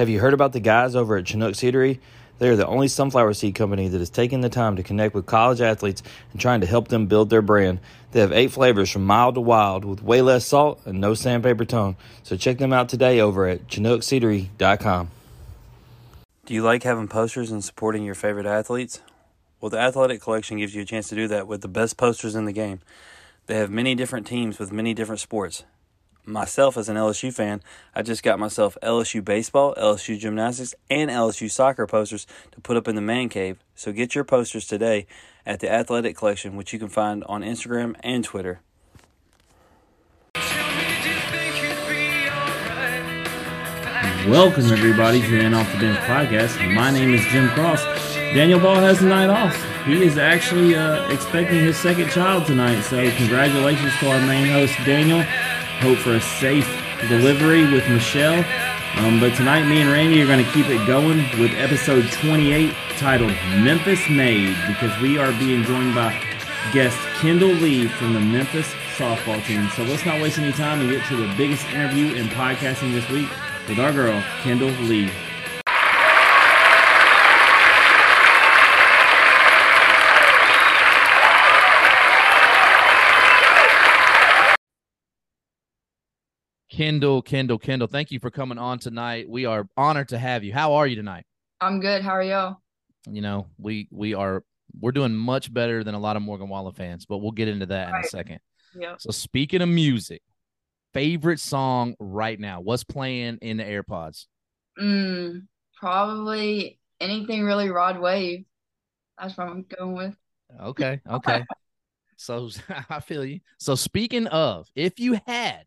Have you heard about the guys over at Chinook Seedery? They are the only sunflower seed company that is taking the time to connect with college athletes and trying to help them build their brand. They have eight flavors from mild to wild with way less salt and no sandpaper tone. So check them out today over at ChinookSeedery.com. Do you like having posters and supporting your favorite athletes? Well, the Athletic Collection gives you a chance to do that with the best posters in the game. They have many different teams with many different sports myself as an LSU fan, I just got myself LSU baseball, LSU gymnastics, and LSU soccer posters to put up in the man cave. So get your posters today at the Athletic Collection, which you can find on Instagram and Twitter. Welcome everybody to the Off the Bench podcast. My name is Jim Cross. Daniel Ball has the night off. He is actually uh, expecting his second child tonight, so congratulations to our main host Daniel. Hope for a safe delivery with Michelle. Um, but tonight, me and Randy are going to keep it going with episode 28 titled Memphis Made because we are being joined by guest Kendall Lee from the Memphis softball team. So let's not waste any time and get to the biggest interview in podcasting this week with our girl, Kendall Lee. Kendall, Kendall, Kendall, thank you for coming on tonight. We are honored to have you. How are you tonight? I'm good. How are y'all? You know, we we are we're doing much better than a lot of Morgan Wallen fans, but we'll get into that in a second. Yeah. So speaking of music, favorite song right now? What's playing in the AirPods? Mm, probably anything really Rod Wave. That's what I'm going with. Okay. Okay. so I feel you. So speaking of, if you had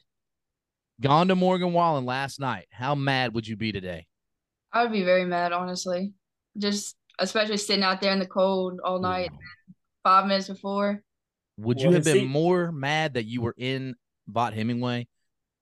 gone to Morgan Wallen last night, how mad would you be today? I would be very mad, honestly. Just especially sitting out there in the cold all night, five minutes before. Would you have been more mad that you were in Vaught Hemingway?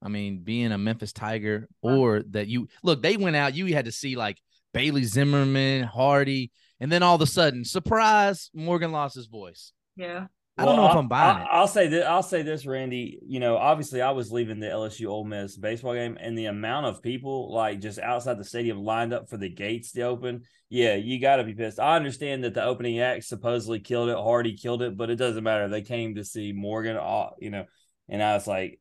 I mean, being a Memphis Tiger, or that you look, they went out, you had to see like Bailey Zimmerman, Hardy, and then all of a sudden, surprise, Morgan lost his voice. Yeah. I don't know if I'm buying I'll, it. I'll say this. I'll say this, Randy. You know, obviously, I was leaving the LSU Ole Miss baseball game, and the amount of people like just outside the stadium lined up for the gates to open. Yeah, you got to be pissed. I understand that the opening act supposedly killed it, Hardy killed it, but it doesn't matter. They came to see Morgan. Uh, you know, and I was like,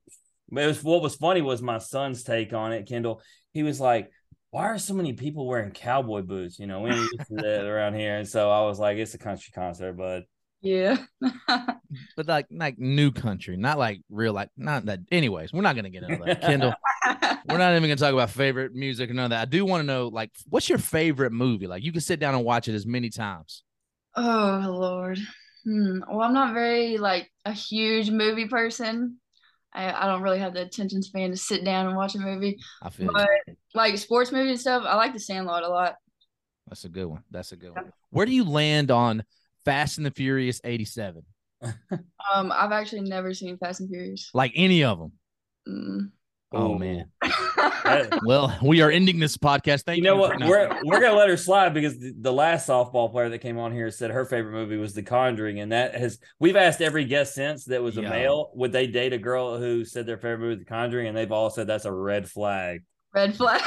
it was what was funny was my son's take on it. Kendall, he was like, why are so many people wearing cowboy boots? You know, we ain't used to that around here. And so I was like, it's a country concert, but yeah. but like like new country, not like real like not that anyways, we're not gonna get into that. Kendall. we're not even gonna talk about favorite music or none of that. I do want to know like what's your favorite movie? Like you can sit down and watch it as many times. Oh Lord. Hmm. Well, I'm not very like a huge movie person. I, I don't really have the attention span to sit down and watch a movie. I feel but you. like sports movies and stuff, I like The Sandlot a lot. That's a good one. That's a good one. Where do you land on Fast and the Furious 87? um, I've actually never seen Fast and Furious. Like any of them. Mm. Oh, man. well, we are ending this podcast. Thank you. You know what? We're we're gonna let her slide because the, the, last softball player that came on here said her favorite movie was The Conjuring, and that has we've asked every guest since that was a yeah. male would they date a girl who said their favorite movie was The Conjuring, and they've all said that's a red flag. Red flag.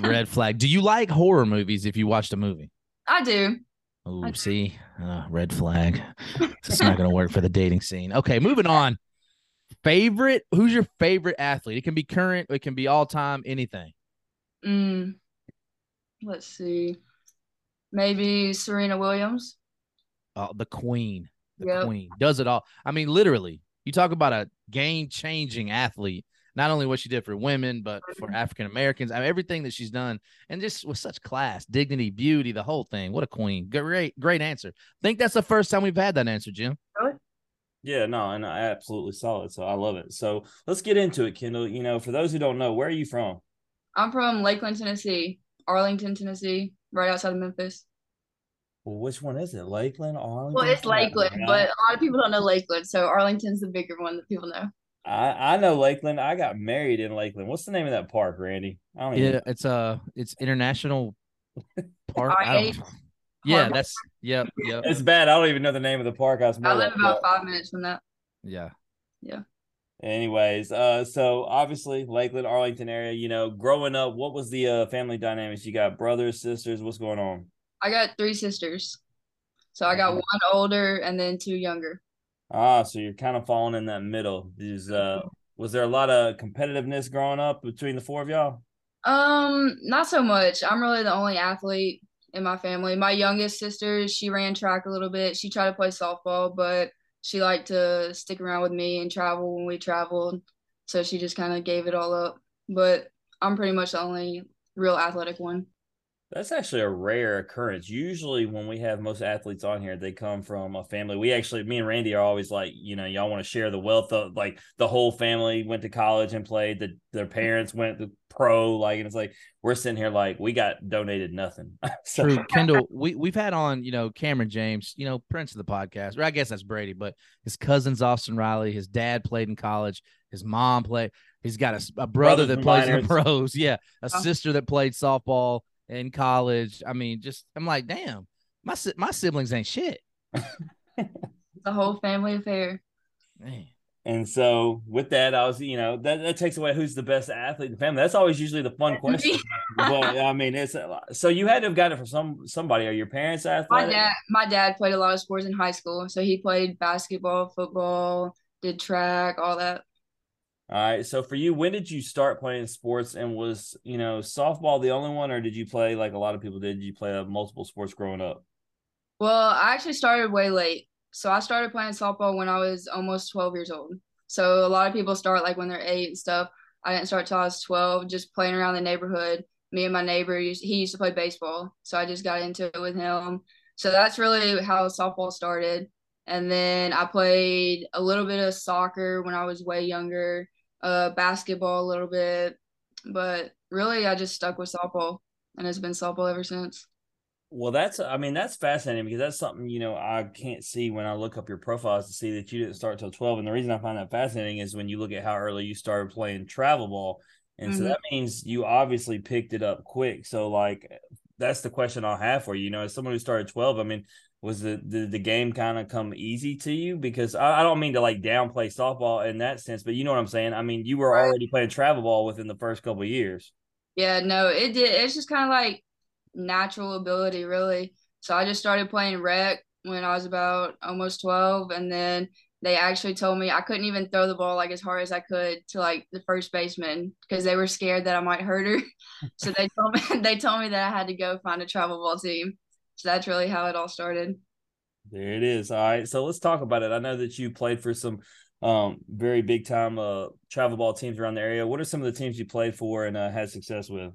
red flag. Do you like horror movies? If you watched a movie, I do. Oh, see, uh, red flag. It's not going to work for the dating scene. Okay, moving on. Favorite? Who's your favorite athlete? It can be current. It can be all time. Anything. Mm, let's see. Maybe Serena Williams. Oh, the queen. The yep. queen does it all. I mean, literally. You talk about a game-changing athlete not only what she did for women, but for mm-hmm. African Americans. I mean, everything that she's done, and just with such class, dignity, beauty, the whole thing. What a queen! Great, great answer. think that's the first time we've had that answer, Jim. Really? Yeah, no, and I absolutely saw it, so I love it. So let's get into it, Kendall. You know, for those who don't know, where are you from? I'm from Lakeland, Tennessee, Arlington, Tennessee, right outside of Memphis. Well, which one is it? Lakeland, Arlington? Well, it's Lakeland, but a lot of people don't know Lakeland, so Arlington's the bigger one that people know. I, I know Lakeland. I got married in Lakeland. What's the name of that park, Randy? I don't yeah, it's uh it's International Park. I don't, yeah, that's yep, yep. It's bad. I don't even know the name of the park. I was. I live about five minutes from that. Yeah. Yeah. Anyways, uh, so obviously Lakeland, Arlington area. You know, growing up, what was the uh, family dynamics? You got brothers, sisters. What's going on? I got three sisters. So I got Mhm. one older and then two younger. Ah, so you're kind of falling in that middle. Is uh, was there a lot of competitiveness growing up between the four of y'all? Um, not so much. I'm really the only athlete in my family. My youngest sister, she ran track a little bit. She tried to play softball, but she liked to stick around with me and travel when we traveled. So she just kind of gave it all up. But I'm pretty much the only real athletic one. That's actually a rare occurrence. Usually, when we have most athletes on here, they come from a family. We actually, me and Randy are always like, you know, y'all want to share the wealth of like the whole family went to college and played. The their mm-hmm. parents went to pro, like, and it's like we're sitting here like we got donated nothing. so, True, Kendall. We we've had on, you know, Cameron James, you know, Prince of the podcast. Or I guess that's Brady, but his cousin's Austin Riley. His dad played in college. His mom played. He's got a brother Brothers that plays in the pros. Yeah, a Oh. sister that played softball in college. I mean, just I'm like, damn, my si- my siblings ain't shit. The whole family affair. Man. And so with that, I was, you know, that, that takes away who's the best athlete in the family. That's always usually the fun question. but I mean, it's so you had to have gotten it from some somebody. Are your parents My dad, my dad played a lot of sports in high school. So he played basketball, football, did track, all that. All right. So for you, when did you start playing sports? And was you know softball the only one, or did you play like a lot of people did? Did you play uh, multiple sports growing up? Well, I actually started way late. So I started playing softball when I was almost 12 years old. So a lot of people start like when they're eight and stuff. I didn't start till I was 12, just playing around the neighborhood. Me and my neighbor, he used to play baseball. So I just got into it with him. So that's really how softball started. And then I played a little bit of soccer when I was way younger, uh, basketball a little bit. But really, I just stuck with softball and it's been softball ever since. Well, that's I mean that's fascinating because that's something you know I can't see when I look up your profiles to see that you didn't start till twelve. And the reason I find that fascinating is when you look at how early you started playing travel ball, and so Mhm. that means you obviously picked it up quick. So like that's the question I'll have for you. You know, as someone who started twelve, I mean, was the the, the game kind of come easy to you? Because I, I don't mean to like downplay softball in that sense, but you know what I'm saying. I mean, you were Right. already playing travel ball within the first couple of years. Yeah, no, it did. It's just kind of like natural ability, really. So I just started playing rec when I was about almost 12, and then they actually told me I couldn't even throw the ball like as hard as I could to like the first baseman because they were scared that I might hurt her. So they told me they told me that I had to go find a travel ball team. So that's really how it all started. There it is. All right. So let's talk about it. I know that you played for some um very big time uh travel ball teams around the area. What are some of the teams you played for and uh, had success with?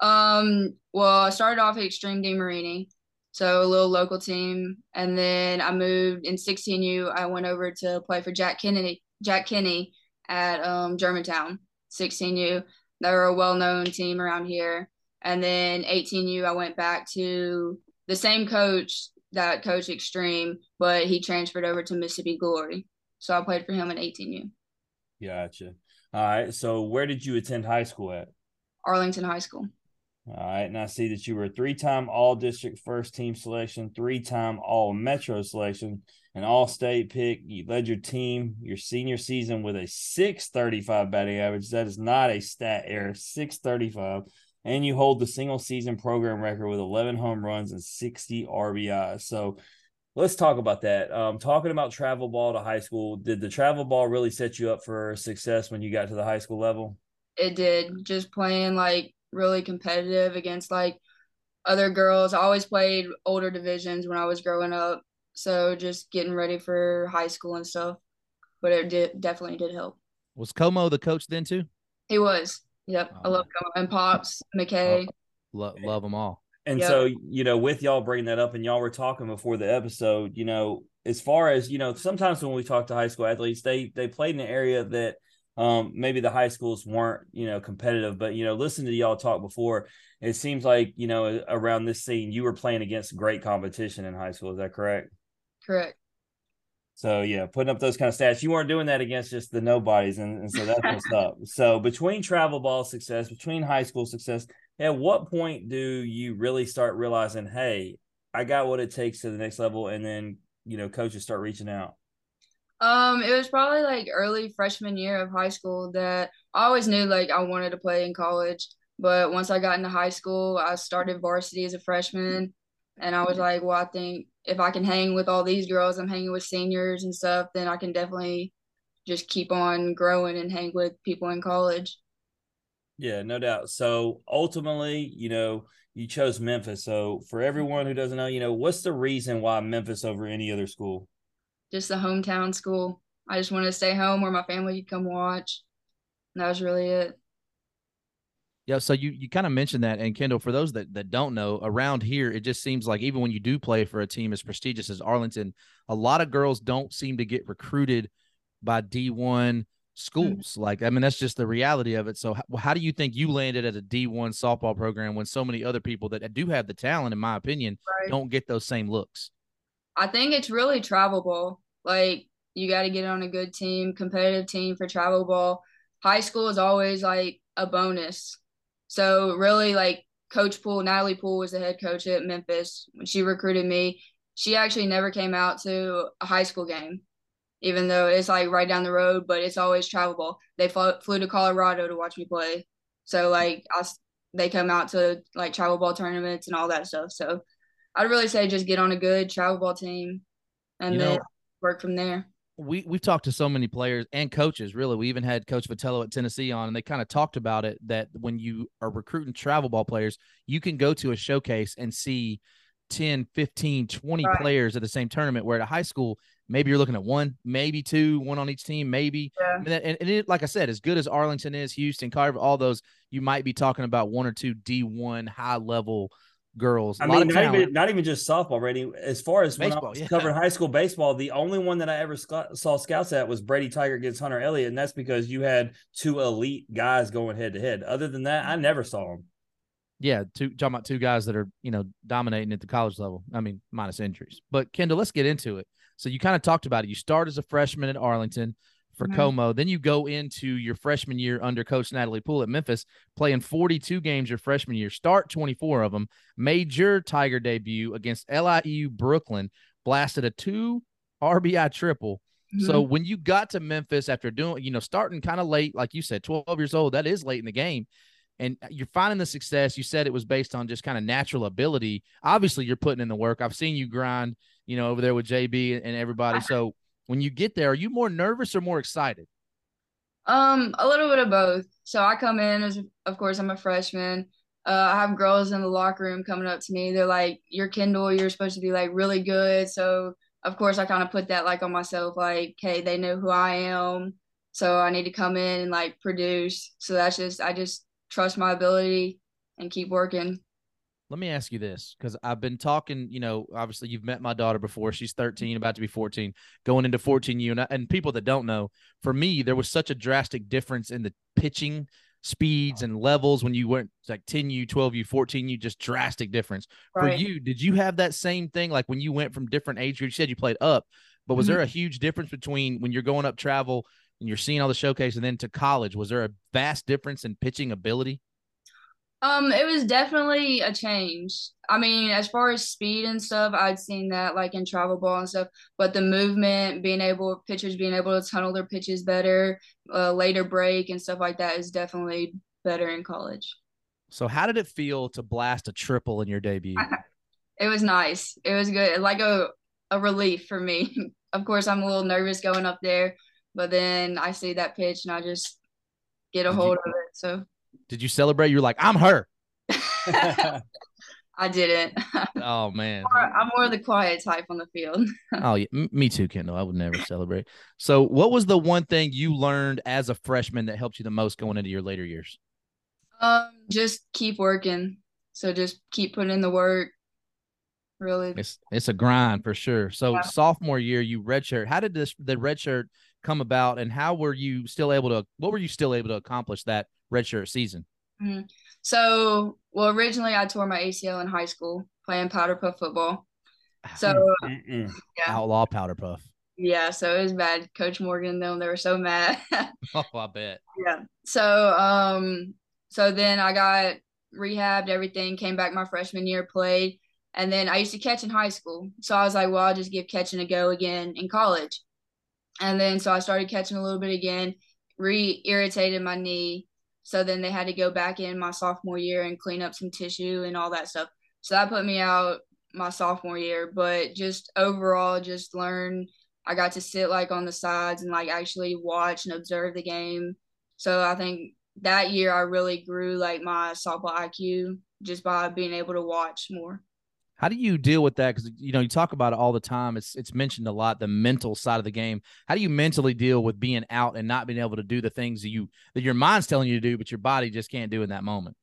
Um, well, I started off at Extreme D Marini, so a little local team, and then I moved in 16U. I went over to play for Jack Kennedy, Jack Kinney at um Germantown, 16U. They were a well-known team around here. And then 18U, I went back to the same coach that coached Extreme, but he transferred over to Mississippi Glory. So I played for him in 18U, Gotcha. All right. So where did you attend high school at? Arlington High School. All right. And I see that you were a three time all district first team selection, three time all metro selection, an all state pick. You led your team your senior season with a 635 batting average. That is not a stat error, 635. And you hold the single season program record with 11 home runs and 60 RBIs. So let's talk about that. Um, talking about travel ball to high school, did the travel ball really set you up for success when you got to the high school level? it did just playing like really competitive against like other girls. I always played older divisions when I was growing up, so just getting ready for high school and stuff. But it did definitely did help. Was Como the coach then too? He was. Yep. I Oh, love Como and Pops, McKay. Lo- love them all. And Yep. so, you know, with y'all bringing that up and y'all were talking before the episode, you know, as far as, you know, sometimes when we talk to high school athletes, they they played in an area that um maybe the high schools weren't, you know, competitive, but you know, listen to y'all talk before, it seems like, you know, around this scene you were playing against great competition in high school, is that correct? Correct. So yeah, putting up those kind of stats, you weren't doing that against just the nobodies, and, and so that's what's up. So between travel ball success, between high school success, at what point do you really start realizing, hey, I got what it takes to the next level, and then you know coaches start reaching out? Um, it was probably like early freshman year of high school that I always knew like I wanted to play in college. But once I got into high school, I started varsity as a freshman, and I was like, well, I think if I can hang with all these girls, I'm hanging with seniors and stuff, then I can definitely just keep on growing and hang with people in college. Yeah, no doubt. So ultimately, you know, you chose Memphis. So for everyone who doesn't know, you know, what's the reason why Memphis over any other school? Just the hometown school. I just wanted to stay home where my family could come watch. And that was really it. Yeah, so you you kind of mentioned that, and Kendall, for those that that don't know, around here, it just seems like even when you do play for a team as prestigious as Arlington, a lot of girls don't seem to get recruited by D one schools. Mm-hmm. Like, I mean, that's just the reality of it. So, how, how do you think you landed at a D one softball program when so many other people that do have the talent, in my opinion, right. don't get those same looks? I think it's really travel ball. Like, you got to get on a good team, competitive team for travel ball. High school is always like a bonus so really, like Coach Poole, Natalie Poole was the head coach at Memphis when she recruited me. She actually never came out to a high school game, even though it's like right down the road, but it's always travel ball. They flew, flew to Colorado to watch me play. So like I, they come out to like travel ball tournaments and all that stuff. So I'd really say just get on a good travel ball team and you then know, work from there we we've talked to so many players and coaches really we even had coach vitello at tennessee on and they kind of talked about it that when you are recruiting travel ball players you can go to a showcase and see 10 15 20 right. players at the same tournament where at a high school maybe you're looking at one maybe two one on each team maybe yeah. and, and it, like i said as good as arlington is houston carver all those you might be talking about one or two d1 high level girls. I mean, not even not even just softball, Brady. As far as baseball, when I was yeah. covering high school baseball, the only one that I ever saw scouts at was Brady Tygart against Hunter Elliott, and that's because you had two elite guys going head to head. Other than that, I never saw them. Yeah, two talking about two guys that are you know dominating at the college level. I mean, minus injuries. But Kendall, let's get into it. So you kind of talked about it. You start as a freshman at Arlington for mm-hmm. Como. Then you go into your freshman year under Coach Natalie Poole at Memphis, playing 42 games your freshman year, start 24 of them, made your Tiger debut against LIU Brooklyn, blasted a two RBI triple. Mm-hmm. So when you got to Memphis after doing, you know, starting kind of late, like you said, 12 years old, that is late in the game. And you're finding the success. You said it was based on just kind of natural ability. Obviously, you're putting in the work. I've seen you grind, you know, over there with JB and everybody. So when you get there, are you more nervous or more excited? Um, a little bit of both. So I come in as, of course, I'm a freshman. Uh, I have girls in the locker room coming up to me. They're like, "You're Kendall. You're supposed to be like really good." So of course, I kind of put that like on myself, like, "Hey, they know who I am, so I need to come in and like produce." So that's just I just trust my ability and keep working let me ask you this because I've been talking, you know, obviously you've met my daughter before. She's 13, about to be 14, going into 14U. And, and people that don't know, for me, there was such a drastic difference in the pitching speeds and levels when you went like 10U, 12U, 14U, just drastic difference. Right. For you, did you have that same thing? Like when you went from different age groups, you said you played up, but was mm-hmm. there a huge difference between when you're going up travel and you're seeing all the showcase and then to college? Was there a vast difference in pitching ability? Um, it was definitely a change. I mean, as far as speed and stuff, I'd seen that like in travel ball and stuff, but the movement, being able pitchers being able to tunnel their pitches better, uh, later break and stuff like that is definitely better in college. So, how did it feel to blast a triple in your debut? it was nice. It was good, like a a relief for me. of course, I'm a little nervous going up there, but then I see that pitch and I just get a hold of it. So did you celebrate? You're like, I'm her. I didn't. Oh man, I'm more the quiet type on the field. oh yeah, me too, Kendall. I would never celebrate. So, what was the one thing you learned as a freshman that helped you the most going into your later years? Um, just keep working. So just keep putting in the work. Really, it's it's a grind for sure. So yeah. sophomore year, you redshirt. How did this the redshirt come about, and how were you still able to? What were you still able to accomplish that redshirt season? Mm-hmm. So, well, originally I tore my ACL in high school playing powder puff football. So, yeah. outlaw powder puff. Yeah, so it was bad. Coach Morgan, them, they were so mad. oh, I bet. Yeah. So, um, so then I got rehabbed, everything, came back my freshman year, played, and then I used to catch in high school. So I was like, well, I'll just give catching a go again in college. And then so I started catching a little bit again, re irritated my knee. So then they had to go back in my sophomore year and clean up some tissue and all that stuff. So that put me out my sophomore year. But just overall, just learn. I got to sit like on the sides and like actually watch and observe the game. So I think that year I really grew like my softball IQ just by being able to watch more. How do you deal with that? Because you know you talk about it all the time. It's it's mentioned a lot. The mental side of the game. How do you mentally deal with being out and not being able to do the things that you that your mind's telling you to do, but your body just can't do in that moment?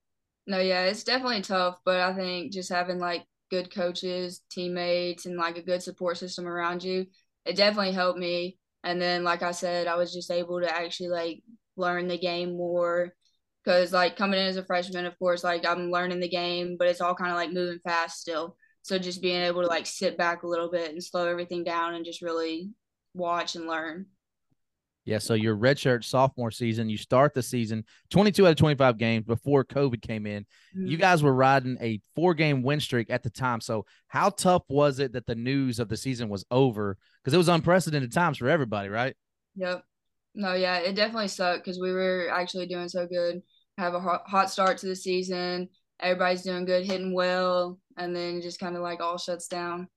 No, yeah, it's definitely tough. But I think just having like good coaches, teammates, and like a good support system around you, it definitely helped me. And then, like I said, I was just able to actually like learn the game more because like coming in as a freshman, of course, like I'm learning the game, but it's all kind of like moving fast still. So just being able to like sit back a little bit and slow everything down and just really watch and learn. Yeah, so your redshirt sophomore season, you start the season 22 out of 25 games before COVID came in. Mm-hmm. You guys were riding a four game win streak at the time. So, how tough was it that the news of the season was over? Because it was unprecedented times for everybody, right? Yep. No, yeah, it definitely sucked because we were actually doing so good. Have a hot start to the season. Everybody's doing good, hitting well and then just kind of like all shuts down.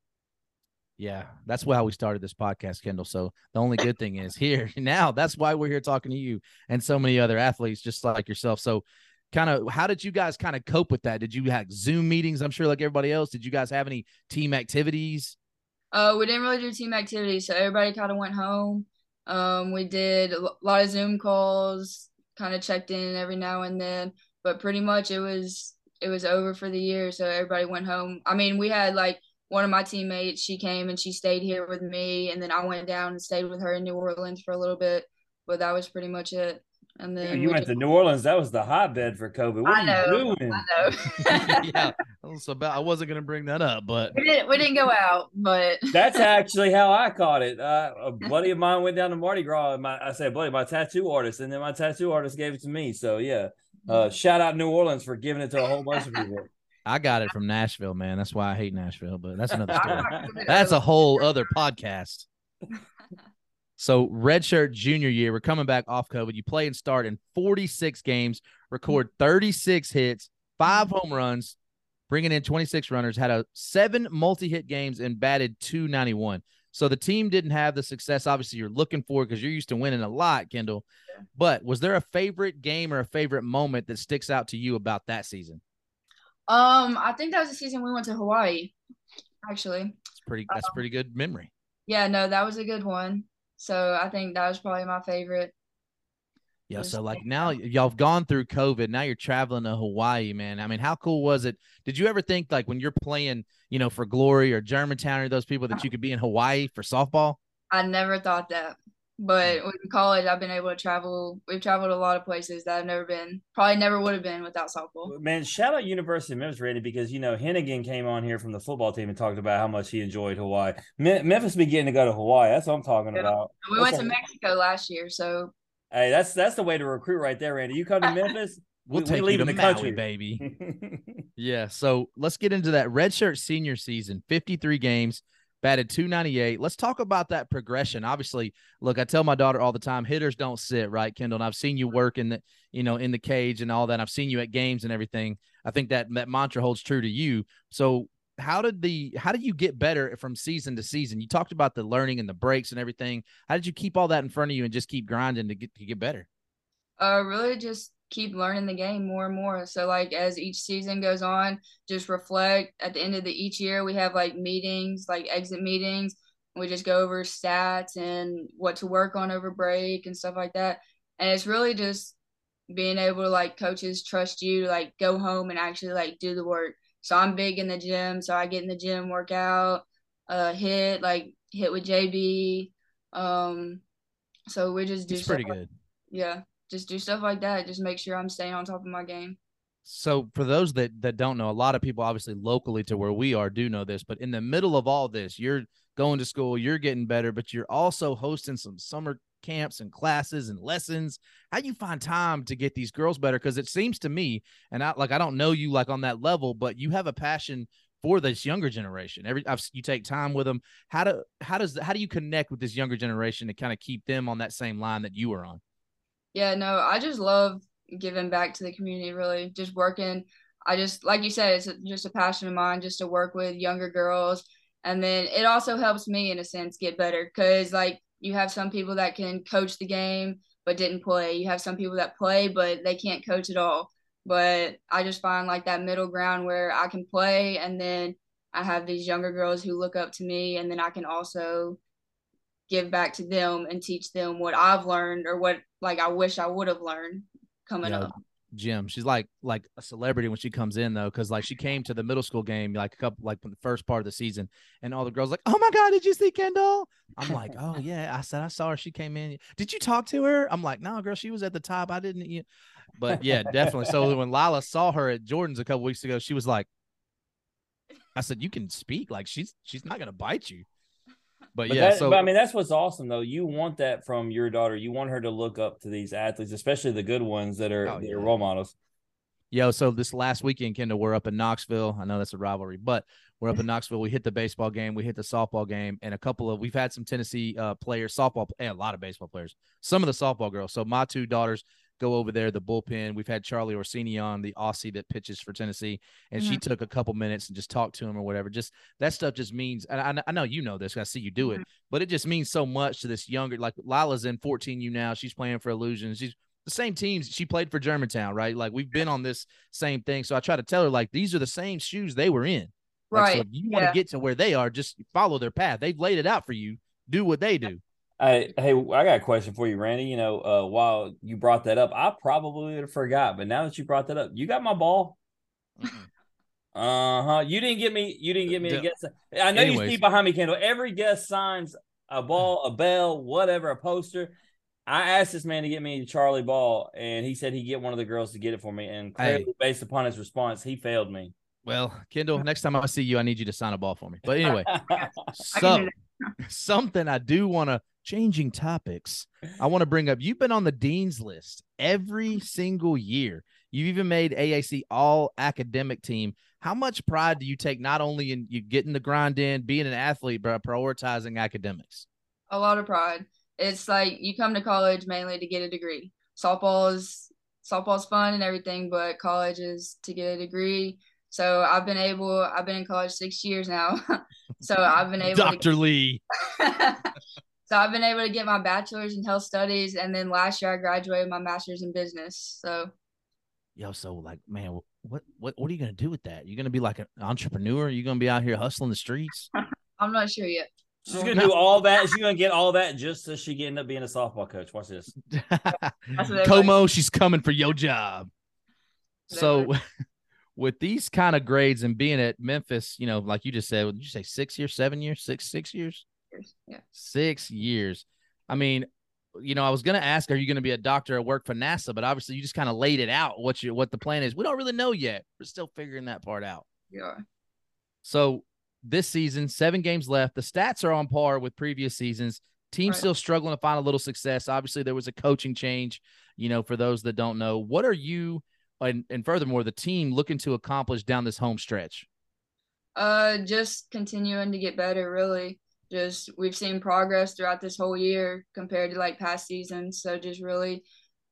Yeah, that's how we started this podcast, Kendall. So the only good thing is here now. That's why we're here talking to you and so many other athletes just like yourself. So, kind of, how did you guys kind of cope with that? Did you have Zoom meetings? I'm sure, like everybody else. Did you guys have any team activities? Uh, we didn't really do team activities, so everybody kind of went home. Um, we did a lot of Zoom calls, kind of checked in every now and then, but pretty much it was it was over for the year, so everybody went home. I mean, we had like one of my teammates, she came and she stayed here with me, and then I went down and stayed with her in New Orleans for a little bit, but that was pretty much it. And then you went just, to New Orleans. That was the hotbed for COVID. What I know, are you doing? I know. yeah, I was about. I wasn't gonna bring that up, but we didn't. We didn't go out, but that's actually how I caught it. Uh, a buddy of mine went down to Mardi Gras. My, I said, buddy, my tattoo artist, and then my tattoo artist gave it to me. So yeah, uh, shout out New Orleans for giving it to a whole bunch of people. I got it from Nashville, man. That's why I hate Nashville, but that's another story. that's a whole other podcast. So, redshirt junior year, we're coming back off COVID. You play and start in 46 games, record 36 hits, five home runs, bringing in 26 runners, had a seven multi hit games, and batted 291. So the team didn't have the success, obviously, you're looking for because you're used to winning a lot, Kendall. But was there a favorite game or a favorite moment that sticks out to you about that season? Um, I think that was the season we went to Hawaii. Actually, it's pretty. That's um, pretty good memory. Yeah, no, that was a good one. So I think that was probably my favorite. Yeah, so like now y'all have gone through COVID. Now you're traveling to Hawaii, man. I mean, how cool was it? Did you ever think like when you're playing, you know, for Glory or Germantown or those people that you could be in Hawaii for softball? I never thought that. But mm. in college, I've been able to travel. We've traveled a lot of places that I've never been. Probably never would have been without softball. Man, shout out University of Memphis, Randy, because you know Henigan came on here from the football team and talked about how much he enjoyed Hawaii. Me- Memphis be getting to go to Hawaii. That's what I'm talking yeah. about. We that's went to Mexico last year, so. Hey, that's that's the way to recruit right there, Randy. You come to Memphis. We'll we, take we you to the Maui, country, baby. yeah. So let's get into that redshirt senior season. 53 games, batted 298. Let's talk about that progression. Obviously, look, I tell my daughter all the time, hitters don't sit, right, Kendall? And I've seen you work in the, you know, in the cage and all that. I've seen you at games and everything. I think that that mantra holds true to you. So how did the how did you get better from season to season? You talked about the learning and the breaks and everything. How did you keep all that in front of you and just keep grinding to get to get better? Uh really just keep learning the game more and more. So like as each season goes on, just reflect. At the end of the each year, we have like meetings, like exit meetings. We just go over stats and what to work on over break and stuff like that. And it's really just being able to like coaches trust you to like go home and actually like do the work. So I'm big in the gym, so I get in the gym, work out, uh, hit like hit with JB. Um, so we just do. It's pretty good. yeah just do stuff like that. Just make sure I'm staying on top of my game. So for those that that don't know, a lot of people obviously locally to where we are do know this, but in the middle of all this, you're going to school, you're getting better, but you're also hosting some summer camps and classes and lessons. How do you find time to get these girls better? Because it seems to me, and I like I don't know you like on that level, but you have a passion for this younger generation. Every I've, you take time with them. How do how does how do you connect with this younger generation to kind of keep them on that same line that you are on? Yeah, no, I just love giving back to the community. Really, just working. I just like you said, it's just a passion of mine just to work with younger girls, and then it also helps me in a sense get better because like you have some people that can coach the game but didn't play. You have some people that play but they can't coach at all but I just find like that middle ground where I can play and then I have these younger girls who look up to me and then I can also give back to them and teach them what I've learned or what like I wish I would have learned coming yeah, up. Jim, she's like like a celebrity when she comes in though, because like she came to the middle school game like a couple like the first part of the season, and all the girls like, oh my god, did you see Kendall? I'm like, oh yeah, I said I saw her. She came in. Did you talk to her? I'm like, no, girl, she was at the top. I didn't. You but yeah, definitely. So when Lila saw her at Jordan's a couple weeks ago, she was like, I said, you can speak. Like she's she's not gonna bite you. But, but yeah, that, so but I mean that's what's awesome though. You want that from your daughter. You want her to look up to these athletes, especially the good ones that are, oh, that are role models. Yo, so this last weekend, Kendall, we're up in Knoxville. I know that's a rivalry, but we're up in Knoxville. We hit the baseball game, we hit the softball game, and a couple of we've had some Tennessee uh, players, softball, and a lot of baseball players. Some of the softball girls. So my two daughters go over there, the bullpen. We've had Charlie Orsini on, the Aussie that pitches for Tennessee, and mm-hmm. she took a couple minutes and just talked to him or whatever. Just that stuff just means, and I, I know you know this, I see you do mm-hmm. it, but it just means so much to this younger. Like Lila's in 14U now, she's playing for Illusions. She's the same teams. She played for Germantown, right? Like we've been on this same thing. So I try to tell her like these are the same shoes they were in. Like, right. So if you want to get to where they are, just follow their path. They've laid it out for you. Do what they do. Hey, hey, I got a question for you, Randy. You know, uh, while you brought that up, I probably would have forgot, but now that you brought that up, you got my ball. Uh huh. You didn't get me. You didn't get me a guess. I know Anyways. you see behind me, Kendall. Every guest signs a ball, a bell, whatever, a poster. I asked this man to get me Charlie Ball, and he said he'd get one of the girls to get it for me. And clearly, hey. based upon his response, he failed me. Well, Kendall, next time I see you, I need you to sign a ball for me. But anyway, so something I do want to changing topics. I want to bring up you've been on the dean's list every single year. You've even made AAC all academic team. How much pride do you take not only in you getting the grind in, being an athlete, but prioritizing academics? A lot of pride. It's like you come to college mainly to get a degree. Softball is softball's fun and everything, but college is to get a degree. So I've been able I've been in college six years now. so I've been able Dr. To, Lee. So I've been able to get my bachelor's in health studies, and then last year I graduated my master's in business. So, yo, so like, man, what what what are you gonna do with that? You're gonna be like an entrepreneur? You're gonna be out here hustling the streets? I'm not sure yet. She's gonna do all that. She's gonna get all that just so she can end up being a softball coach. Watch this. Como, she's coming for your job. So, with these kind of grades and being at Memphis, you know, like you just said, did you say six years, seven years, six, six years? Years. Yeah. Six years. I mean, you know, I was gonna ask, are you gonna be a doctor at work for NASA? But obviously you just kind of laid it out what you what the plan is. We don't really know yet. We're still figuring that part out. Yeah. So this season, seven games left. The stats are on par with previous seasons. Team right. still struggling to find a little success. Obviously, there was a coaching change, you know, for those that don't know. What are you and, and furthermore, the team looking to accomplish down this home stretch? Uh just continuing to get better, really just we've seen progress throughout this whole year compared to like past seasons. So just really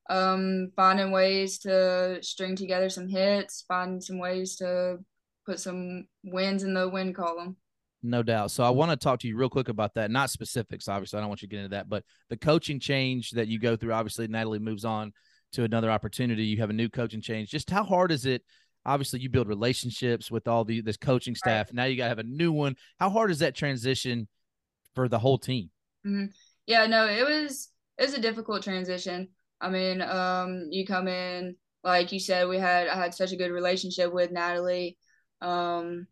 um, finding ways to string together some hits, finding some ways to put some wins in the win column. No doubt. So I want to talk to you real quick about that. Not specifics, obviously. I don't want you to get into that, but the coaching change that you go through. Obviously, Natalie moves on to another opportunity. You have a new coaching change. Just how hard is it? Obviously, you build relationships with all the this coaching staff. Right. Now you got to have a new one. How hard is that transition for the whole team. Mm-hmm. Yeah, no, it was it was a difficult transition. I mean, um, you come in like you said, we had I had such a good relationship with Natalie, um,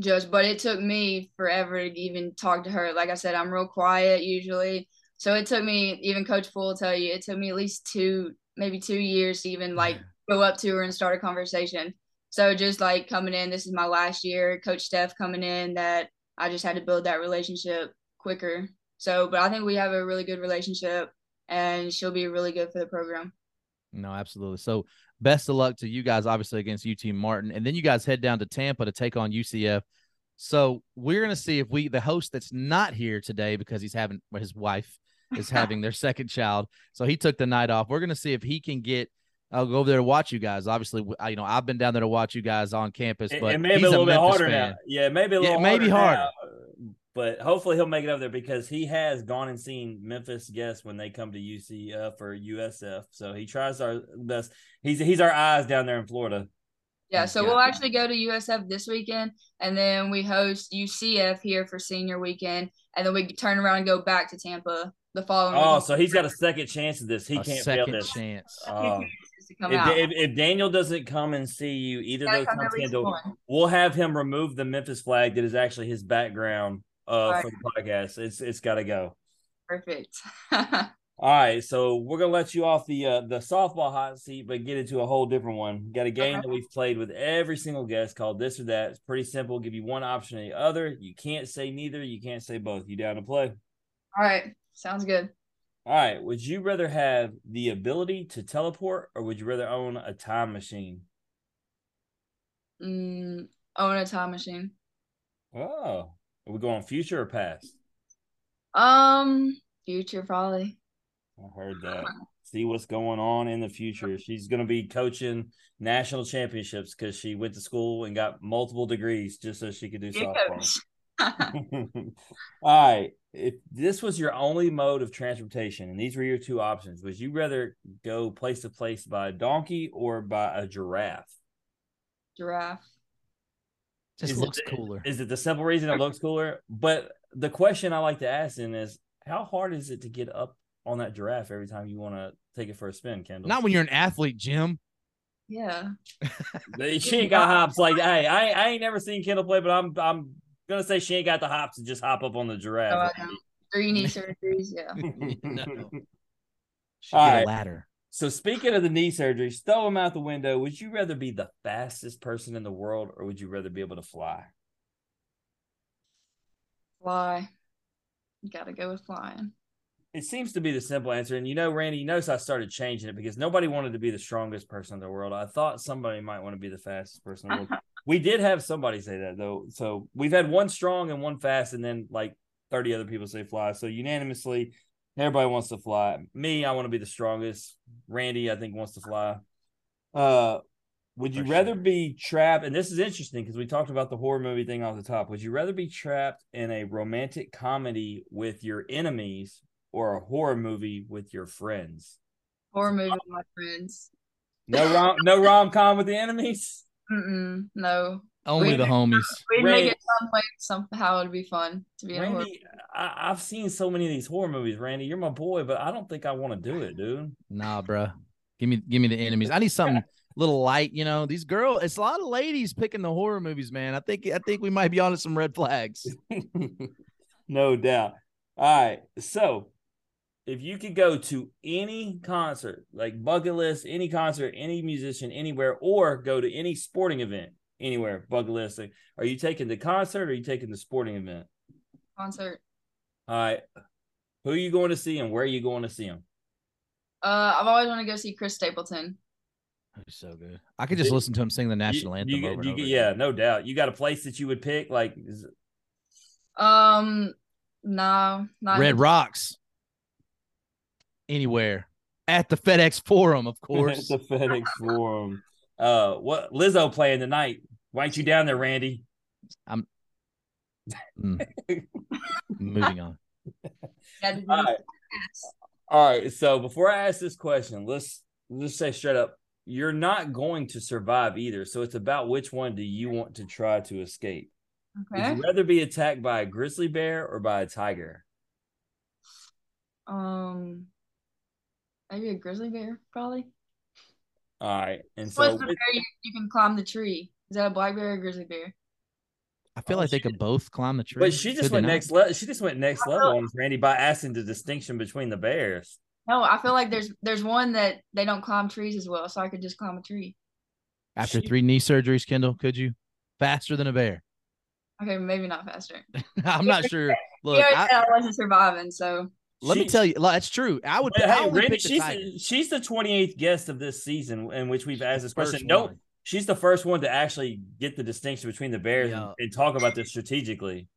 just but it took me forever to even talk to her. Like I said, I'm real quiet usually, so it took me even Coach Poole will tell you it took me at least two, maybe two years to even like go up to her and start a conversation. So just like coming in, this is my last year. Coach Steph coming in, that I just had to build that relationship quicker. So, but I think we have a really good relationship and she'll be really good for the program. No, absolutely. So best of luck to you guys, obviously against UT Martin, and then you guys head down to Tampa to take on UCF. So we're gonna see if we, the host that's not here today because he's having his wife is having their second child, so he took the night off. We're gonna see if he can get. I'll go over there to watch you guys. Obviously, you know I've been down there to watch you guys on campus, but it, may be a little bit harder fan. now. Yeah, maybe a little. Yeah, it may be harder. Now but hopefully he'll make it up there because he has gone and seen Memphis guests when they come to UCF or USF. So he tries our best. He's he's our eyes down there in Florida. Yeah, so yeah. we'll actually go to USF this weekend, and then we host UCF here for senior weekend, and then we turn around and go back to Tampa the following. Oh, weekend. so he's got a second chance at this. He a can't fail this. chance. Oh. If, if, if, Daniel doesn't come and see you, either those times, we'll have him remove the Memphis flag that is actually his background uh, right. for the podcast. It's it's got to go. Perfect. All right, so we're gonna let you off the uh, the softball hot seat, but get into a whole different one. Got a game that we've played with every single guest called this or that. It's pretty simple. Give you one option or the other. You can't say neither. You can't say both. You down to play? All right, sounds good. All right. Would you rather have the ability to teleport, or would you rather own a time machine? Mm, own a time machine. Oh, are we going future or past? Um, future probably. I heard that. See what's going on in the future. She's going to be coaching national championships because she went to school and got multiple degrees just so she could do softball. All right. If this was your only mode of transportation and these were your two options, would you rather go place to place by a donkey or by a giraffe? Giraffe. Just is looks it, cooler. Is it the simple reason it looks cooler? But the question I like to ask then is how hard is it to get up on that giraffe every time you want to take it for a spin, Kendall? Not when you're an athlete, Jim. Yeah. she ain't got hops like hey, I I ain't never seen Kendall play, but I'm I'm gonna say she ain't got the hops to just hop up on the giraffe. Oh, Three knee surgeries, yeah. no. She All right. a ladder. So speaking of the knee surgery, throw them out the window. Would you rather be the fastest person in the world, or would you rather be able to fly? Fly. You got to go with flying. It seems to be the simple answer. And you know, Randy, you notice I started changing it because nobody wanted to be the strongest person in the world. I thought somebody might want to be the fastest person in the world. we did have somebody say that though. So we've had one strong and one fast, and then like 30 other people say fly. So unanimously, Everybody wants to fly. Me, I want to be the strongest. Randy, I think wants to fly. Uh, would you For rather sure. be trapped? And this is interesting because we talked about the horror movie thing off the top. Would you rather be trapped in a romantic comedy with your enemies or a horror movie with your friends? Horror movie with my friends. No rom, no rom com with the enemies. Mm-mm, no. Only we the homies. We'd make it some way somehow it'd be fun to be Randy, I, have seen so many of these horror movies, Randy. You're my boy, but I don't think I want to do it, dude. Nah, bro. Give me give me the enemies. I need something a little light, you know. These girls, it's a lot of ladies picking the horror movies, man. I think I think we might be on some red flags. no doubt. All right. So if you could go to any concert, like bucket list, any concert, any musician, anywhere, or go to any sporting event, anywhere, bucket list. Are you taking the concert or are you taking the sporting event? Concert. All right. Who are you going to see and where are you going to see him? Uh, I've always wanted to go see Chris Stapleton. He's so good. I could just listen to him sing the national you, anthem you, over, you, over Yeah, no doubt. You got a place that you would pick? Like, is... um, no, not Red Rocks. Anywhere at the FedEx Forum, of course. at the FedEx Forum. Uh, what Lizzo playing tonight? Why ain't you down there, Randy? I'm mm. moving on. All right. All right. So before I ask this question, let's let's say straight up, you're not going to survive either. So it's about which one do you want to try to escape? Okay. Would you rather be attacked by a grizzly bear or by a tiger? Um, maybe a grizzly bear, probably. All right, and so What's the bear you, you, can climb the tree? Is that a black bear or a grizzly bear? I feel oh, like they could both climb the tree. But she just went next level. She just went next level on Randy by asking the distinction between the bears. No, I feel like there's there's one that they don't climb trees as well, so I could just climb a tree. After three knee surgeries, Kendall, could you faster than a bear? Okay, maybe not faster. I'm not sure. Look, I, I wasn't surviving, so Let me tell you, like, that's true. I would. But I hey, Randy, pick the she's the, she's the 28th guest of this season in which we've asked this First question. No, one. She's the first one to actually get the distinction between the Bears Yeah. and, and talk about this strategically.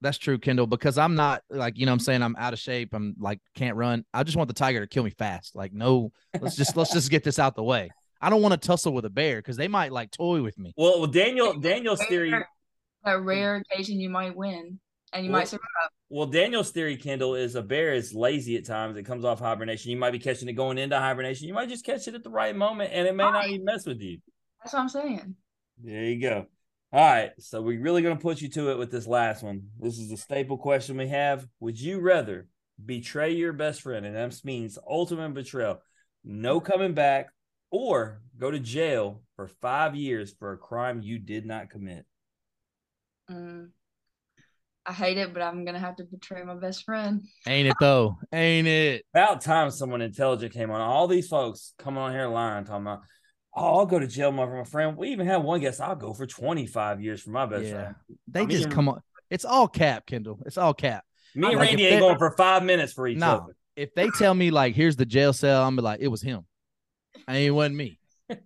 That's true, Kendall, because I'm not like, you know, what I'm saying I'm out of shape. I'm like, can't run. I just want the tiger to kill me fast. Like, no, let's just, let's just get this out the way. I don't want to tussle with a bear because they might like toy with me. Well, well Daniel Daniel's theory a rare occasion you might win and you Well- might survive. Well, Daniel's theory, Kendall, is a bear is lazy at times. It comes off hibernation. You might be catching it going into hibernation. You might just catch it at the right moment, and it may not even mess with you. That's what I'm saying. There you go. All right. So we're really going to put you to it with this last one. This is the staple question we have. Would you rather betray your best friend, and that means ultimate betrayal, no coming back, or go to jail for five years for a crime you did not commit? Mm. I hate it, but I'm gonna have to betray my best friend. Ain't it though? Ain't it? About time someone intelligent came on. All these folks coming on here lying, talking about, oh, I'll go to jail for my friend. We even had one guest, I'll go for 25 years for my best Yeah. friend. They I mean, just come on. It's all cap, Kendall. It's all cap. Me and Like, Randy ain't going for five minutes for each No. other. If they tell me like, here's the jail cell, I'm be like, it was him. I ain't wasn't me.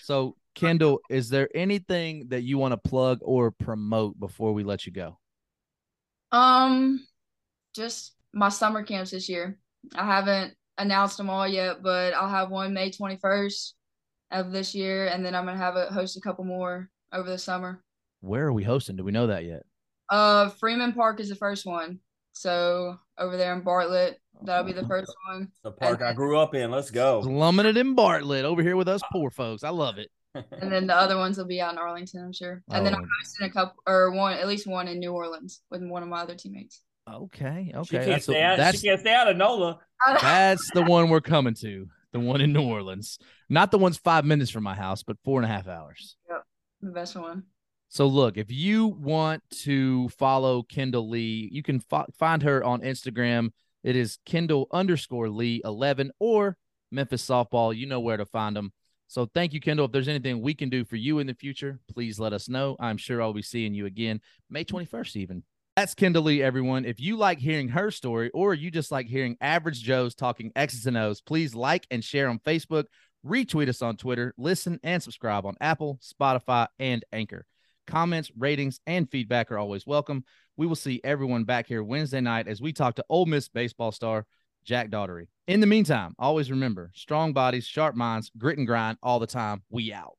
so, Kendall, is there anything that you want to plug or promote before we let you go? Um, just my summer camps this year. I haven't announced them all yet, but I'll have one May 21st of this year, and then I'm gonna have a host a couple more over the summer. Where are we hosting? Do we know that yet? Uh, Freeman Park is the first one, so over there in Bartlett, that'll be the first one. The park I grew up in. Let's go. Slumming it in Bartlett over here with us poor folks. I love it. And then the other ones will be out in Arlington, I'm sure. And then Oh. I'm hosting a couple or one, at least one in New Orleans with one of my other teammates. Okay, She okay. can't That's, stay out. that's She can't stay out of NOLA. that's the one we're coming to. The one in New Orleans, not the one's five minutes from my house, but four and a half hours. Yep. The best one. So look, if you want to follow Kendall Lee, you can fo- find her on Instagram. It is Kendall underscore Lee eleven or Memphis softball. You know where to find them. So thank you, Kendall. If there's anything we can do for you in the future, please let us know. I'm sure I'll be seeing you again May 21st, even. That's Kendall Lee, everyone. If you like hearing her story or you just like hearing average Joes talking X's and O's, please like and share on Facebook, retweet us on Twitter, listen and subscribe on Apple, Spotify, and Anchor. Comments, ratings, and feedback are always welcome. We will see everyone back here Wednesday night as we talk to Ole Miss baseball star Jack Dougherty. In the meantime, always remember strong bodies, sharp minds, grit and grind all the time. We out.